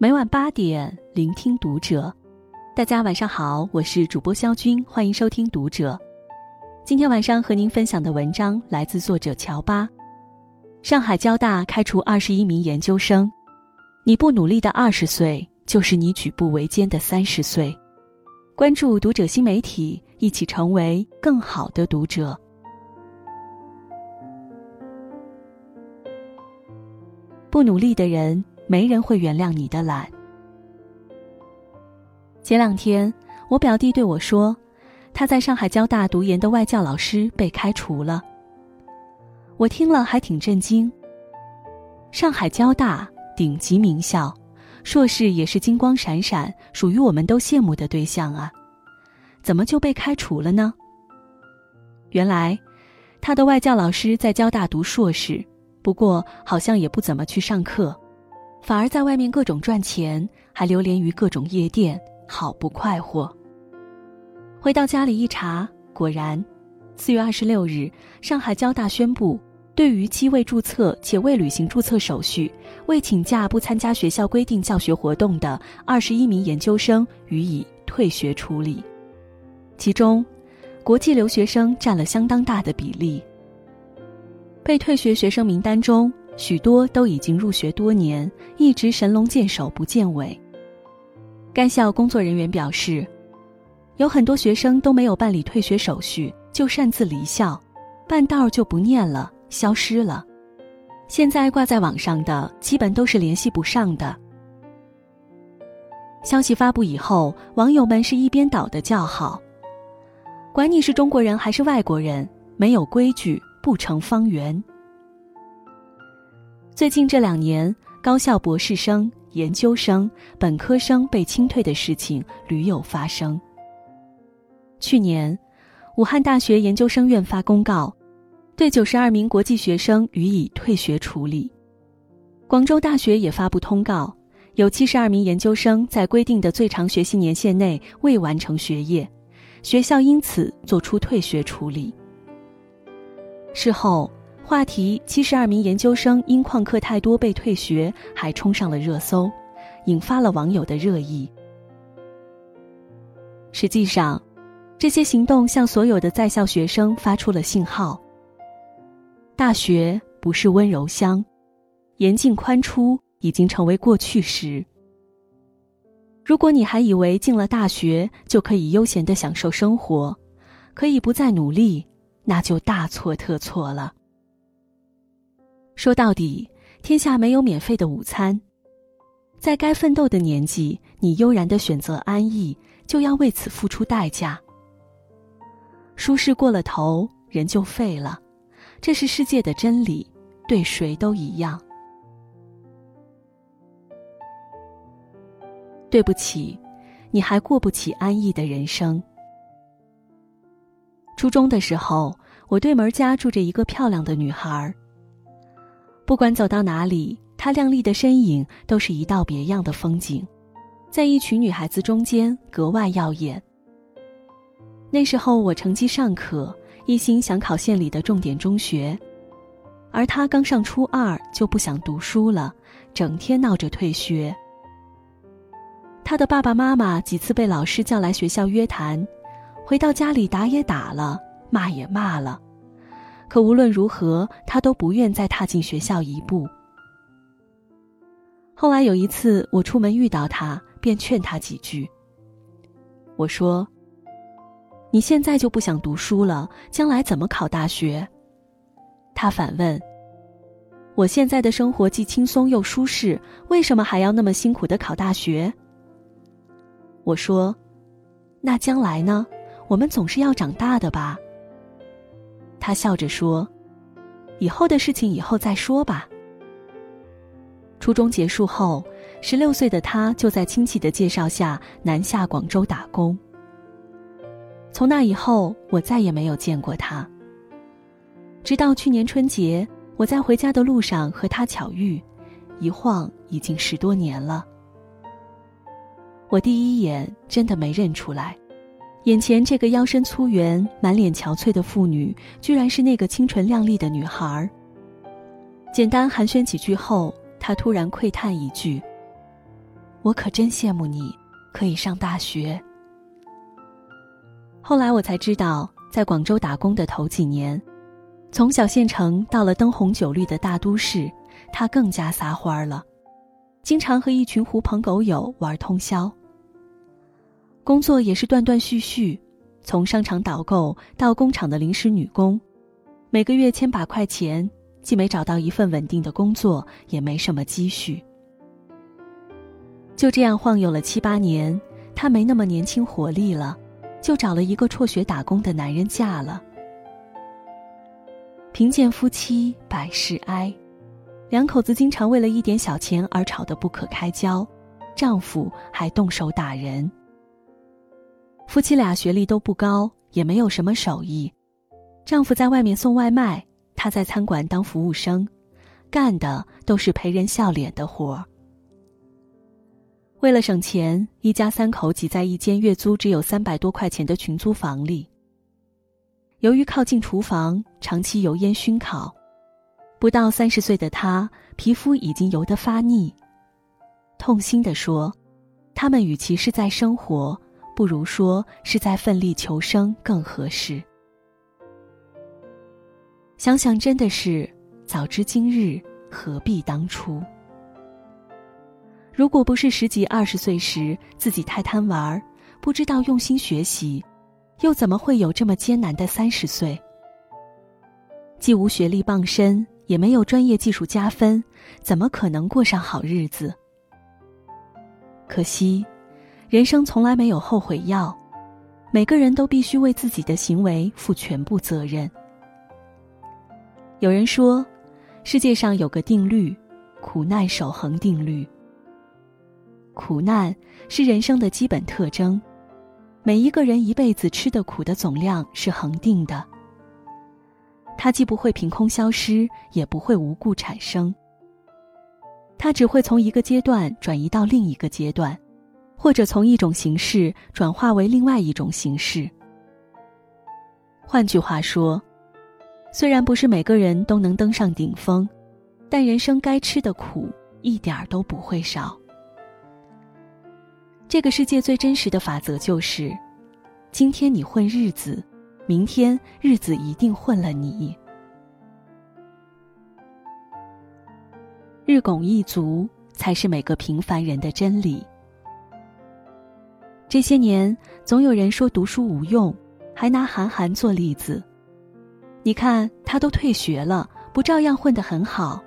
每晚八点，聆听读者。大家晚上好，我是主播肖军，欢迎收听《读者》。今天晚上和您分享的文章来自作者乔巴。上海交大开除二十一名研究生，你不努力的二十岁，就是你举步维艰的三十岁。关注《读者》新媒体，一起成为更好的读者。不努力的人。没人会原谅你的懒。前两天，我表弟对我说，他在上海交大读研的外教老师被开除了。我听了还挺震惊。上海交大顶级名校，硕士也是金光闪闪，属于我们都羡慕的对象啊，怎么就被开除了呢？原来，他的外教老师在交大读硕士，不过好像也不怎么去上课。反而在外面各种赚钱，还流连于各种夜店，好不快活。回到家里一查，果然，四月二十六日，上海交大宣布，对于既未注册且未履行注册手续、未请假不参加学校规定教学活动的二十一名研究生予以退学处理。其中，国际留学生占了相当大的比例。被退学学生名单中。许多都已经入学多年，一直神龙见首不见尾。该校工作人员表示，有很多学生都没有办理退学手续，就擅自离校，半道就不念了，消失了。现在挂在网上的基本都是联系不上的。消息发布以后，网友们是一边倒的叫好。管你是中国人还是外国人，没有规矩不成方圆。最近这两年，高校博士生、研究生、本科生被清退的事情屡有发生。去年，武汉大学研究生院发公告，对九十二名国际学生予以退学处理。广州大学也发布通告，有七十二名研究生在规定的最长学习年限内未完成学业，学校因此作出退学处理。事后。话题：七十二名研究生因旷课太多被退学，还冲上了热搜，引发了网友的热议。实际上，这些行动向所有的在校学生发出了信号：大学不是温柔乡，严进宽出已经成为过去时。如果你还以为进了大学就可以悠闲的享受生活，可以不再努力，那就大错特错了。说到底，天下没有免费的午餐，在该奋斗的年纪，你悠然的选择安逸，就要为此付出代价。舒适过了头，人就废了，这是世界的真理，对谁都一样。对不起，你还过不起安逸的人生。初中的时候，我对门家住着一个漂亮的女孩儿。不管走到哪里，她靓丽的身影都是一道别样的风景，在一群女孩子中间格外耀眼。那时候我成绩尚可，一心想考县里的重点中学，而她刚上初二就不想读书了，整天闹着退学。她的爸爸妈妈几次被老师叫来学校约谈，回到家里打也打了，骂也骂了。可无论如何，他都不愿再踏进学校一步。后来有一次，我出门遇到他，便劝他几句。我说：“你现在就不想读书了，将来怎么考大学？”他反问：“我现在的生活既轻松又舒适，为什么还要那么辛苦的考大学？”我说：“那将来呢？我们总是要长大的吧。”他笑着说：“以后的事情以后再说吧。”初中结束后，十六岁的他就在亲戚的介绍下南下广州打工。从那以后，我再也没有见过他。直到去年春节，我在回家的路上和他巧遇，一晃已经十多年了。我第一眼真的没认出来。眼前这个腰身粗圆、满脸憔悴的妇女，居然是那个清纯靓丽的女孩。简单寒暄几句后，她突然喟叹一句：“我可真羡慕你，可以上大学。”后来我才知道，在广州打工的头几年，从小县城到了灯红酒绿的大都市，他更加撒欢儿了，经常和一群狐朋狗友玩通宵。工作也是断断续续，从商场导购到工厂的临时女工，每个月千把块钱，既没找到一份稳定的工作，也没什么积蓄。就这样晃悠了七八年，她没那么年轻活力了，就找了一个辍学打工的男人嫁了。贫贱夫妻百事哀，两口子经常为了一点小钱而吵得不可开交，丈夫还动手打人。夫妻俩学历都不高，也没有什么手艺。丈夫在外面送外卖，她在餐馆当服务生，干的都是陪人笑脸的活儿。为了省钱，一家三口挤在一间月租只有三百多块钱的群租房里。由于靠近厨房，长期油烟熏烤，不到三十岁的她皮肤已经油得发腻。痛心地说：“他们与其是在生活。”不如说是在奋力求生更合适。想想真的是早知今日何必当初。如果不是十几二十岁时自己太贪玩不知道用心学习，又怎么会有这么艰难的三十岁？既无学历傍身，也没有专业技术加分，怎么可能过上好日子？可惜。人生从来没有后悔药，每个人都必须为自己的行为负全部责任。有人说，世界上有个定律，苦难守恒定律。苦难是人生的基本特征，每一个人一辈子吃的苦的总量是恒定的。它既不会凭空消失，也不会无故产生。它只会从一个阶段转移到另一个阶段。或者从一种形式转化为另外一种形式。换句话说，虽然不是每个人都能登上顶峰，但人生该吃的苦一点儿都不会少。这个世界最真实的法则就是：今天你混日子，明天日子一定混了你。日拱一卒，才是每个平凡人的真理。这些年，总有人说读书无用，还拿韩寒做例子。你看，他都退学了，不照样混得很好？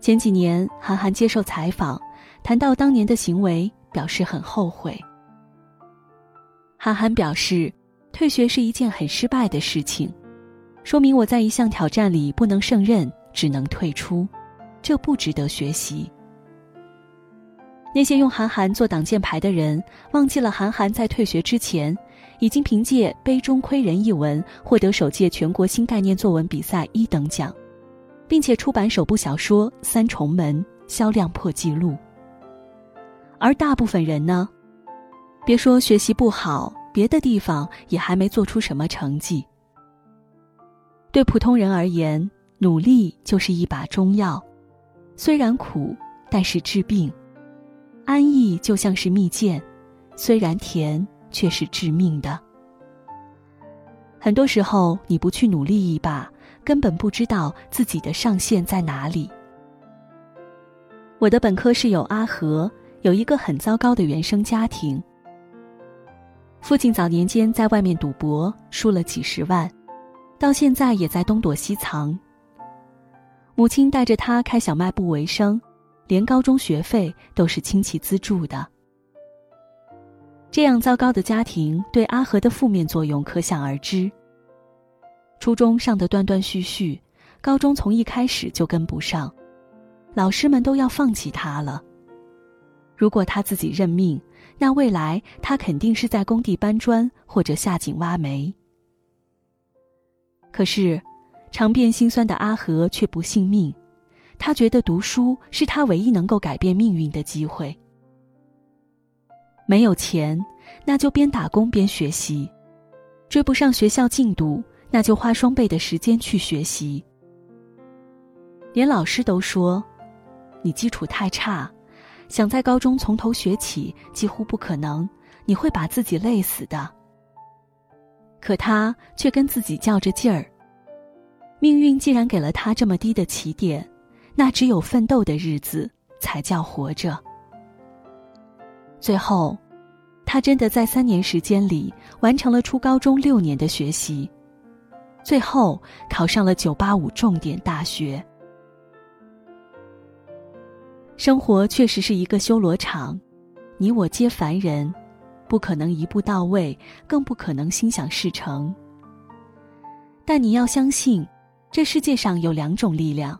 前几年，韩寒接受采访，谈到当年的行为，表示很后悔。韩寒表示，退学是一件很失败的事情，说明我在一项挑战里不能胜任，只能退出，这不值得学习。那些用韩寒做挡箭牌的人，忘记了韩寒在退学之前，已经凭借《杯中窥人》一文获得首届全国新概念作文比赛一等奖，并且出版首部小说《三重门》，销量破纪录。而大部分人呢，别说学习不好，别的地方也还没做出什么成绩。对普通人而言，努力就是一把中药，虽然苦，但是治病。安逸就像是蜜饯，虽然甜，却是致命的。很多时候，你不去努力一把，根本不知道自己的上限在哪里。我的本科室友阿和有一个很糟糕的原生家庭，父亲早年间在外面赌博，输了几十万，到现在也在东躲西藏。母亲带着他开小卖部为生。连高中学费都是亲戚资助的，这样糟糕的家庭对阿和的负面作用可想而知。初中上的断断续续，高中从一开始就跟不上，老师们都要放弃他了。如果他自己认命，那未来他肯定是在工地搬砖或者下井挖煤。可是，尝遍心酸的阿和却不信命。他觉得读书是他唯一能够改变命运的机会。没有钱，那就边打工边学习；追不上学校进度，那就花双倍的时间去学习。连老师都说：“你基础太差，想在高中从头学起几乎不可能，你会把自己累死的。可他却跟自己较着劲儿。命运既然给了他这么低的起点，那只有奋斗的日子才叫活着。最后，他真的在三年时间里完成了初高中六年的学习，最后考上了九八五重点大学。生活确实是一个修罗场，你我皆凡人，不可能一步到位，更不可能心想事成。但你要相信，这世界上有两种力量，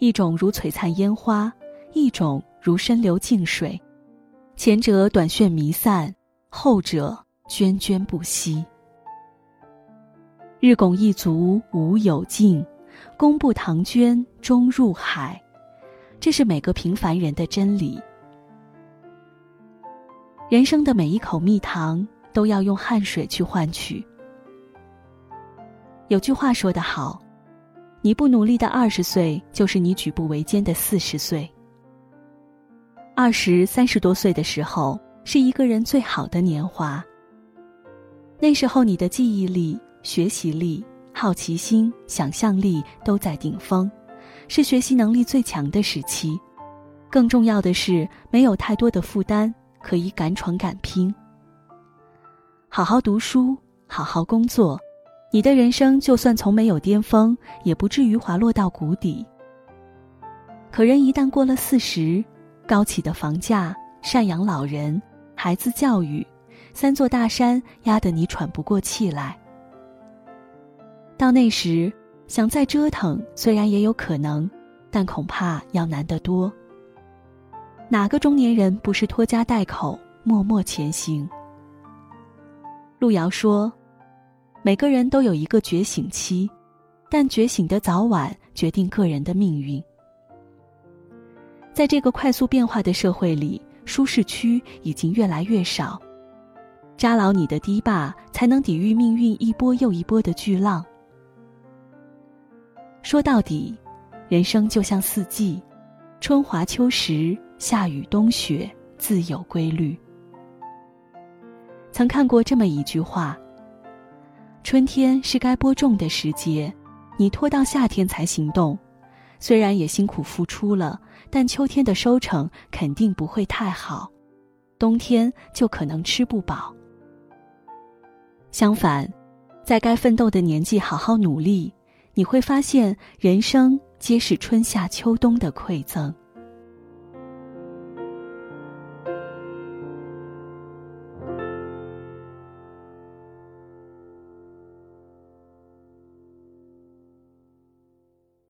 一种如璀璨烟花，一种如深流静水。前者短炫弥散，后者涓涓不息。日拱一卒无有尽，功不唐捐终入海。这是每个平凡人的真理。人生的每一口蜜糖都要用汗水去换取。有句话说得好：“你不努力的二十岁，就是你举步维艰的四十岁。”二十三十多岁的时候，是一个人最好的年华。那时候，你的记忆力、学习力、好奇心、想象力都在顶峰，是学习能力最强的时期。更重要的是，没有太多的负担，可以敢闯敢拼。好好读书，好好工作，你的人生就算从没有巅峰，也不至于滑落到谷底。可人一旦过了四十，高起的房价、赡养老人、孩子教育，三座大山压得你喘不过气来。到那时，想再折腾，虽然也有可能，但恐怕要难得多。哪个中年人不是拖家带口、默默前行？路遥说：“每个人都有一个觉醒期，但觉醒的早晚决定个人的命运。”在这个快速变化的社会里，舒适区已经越来越少，扎牢你的堤坝，才能抵御命运一波又一波的巨浪。说到底，人生就像四季，春华秋实，夏雨冬雪，自有规律。曾看过这么一句话：春天是该播种的时节，你拖到夏天才行动。虽然也辛苦付出了，但秋天的收成肯定不会太好，冬天就可能吃不饱。相反，在该奋斗的年纪好好努力，你会发现人生皆是春夏秋冬的馈赠。